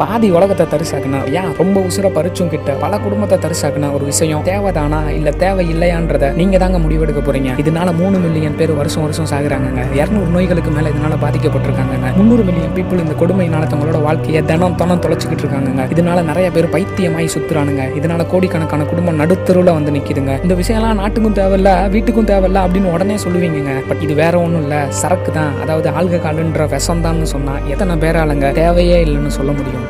பாதி உலகத்தை தரிசாக்குனா ஏன் ரொம்ப உசுரை பறிச்சும் கிட்ட பல குடும்பத்தை தரிசாக்குன ஒரு விஷயம். தேவைதானா? இல்ல தேவை இல்லையான்றத நீங்க தாங்க முடிவெடுக்க போறீங்க. இதனால மூணு மில்லியன் பேர் வருஷம் வருஷம் சாகுறாங்கங்க. இரநூறு நோய்களுக்கு மேல இதனால பாதிக்கப்பட்டிருக்காங்க முந்நூறு மில்லியன் பீப்புள் இந்த கொடுமையினால தங்களோட வாழ்க்கையை தினம் தனம் தொலைச்சிக்கிட்டு இருக்காங்க இதனால நிறைய பேர் பைத்தியமாய் சுத்துறானுங்க. இதனால கோடிக்கணக்கான குடும்பம் நடுத்தருவில் வந்து நிக்குதுங்க. இந்த விஷயம்லாம் நாட்டுக்கும் தேவையில்ல வீட்டுக்கும் தேவையில்ல அப்படின்னு உடனே சொல்லுவீங்க பட் இது வேற ஒன்றும் இல்ல. சரக்கு தான் அதாவது ஆல்கஹால்ன்ற விஷம் தான் சொன்னா எத்தனை பேராளுங்க தேவையே இல்லைன்னு சொல்ல முடியும்.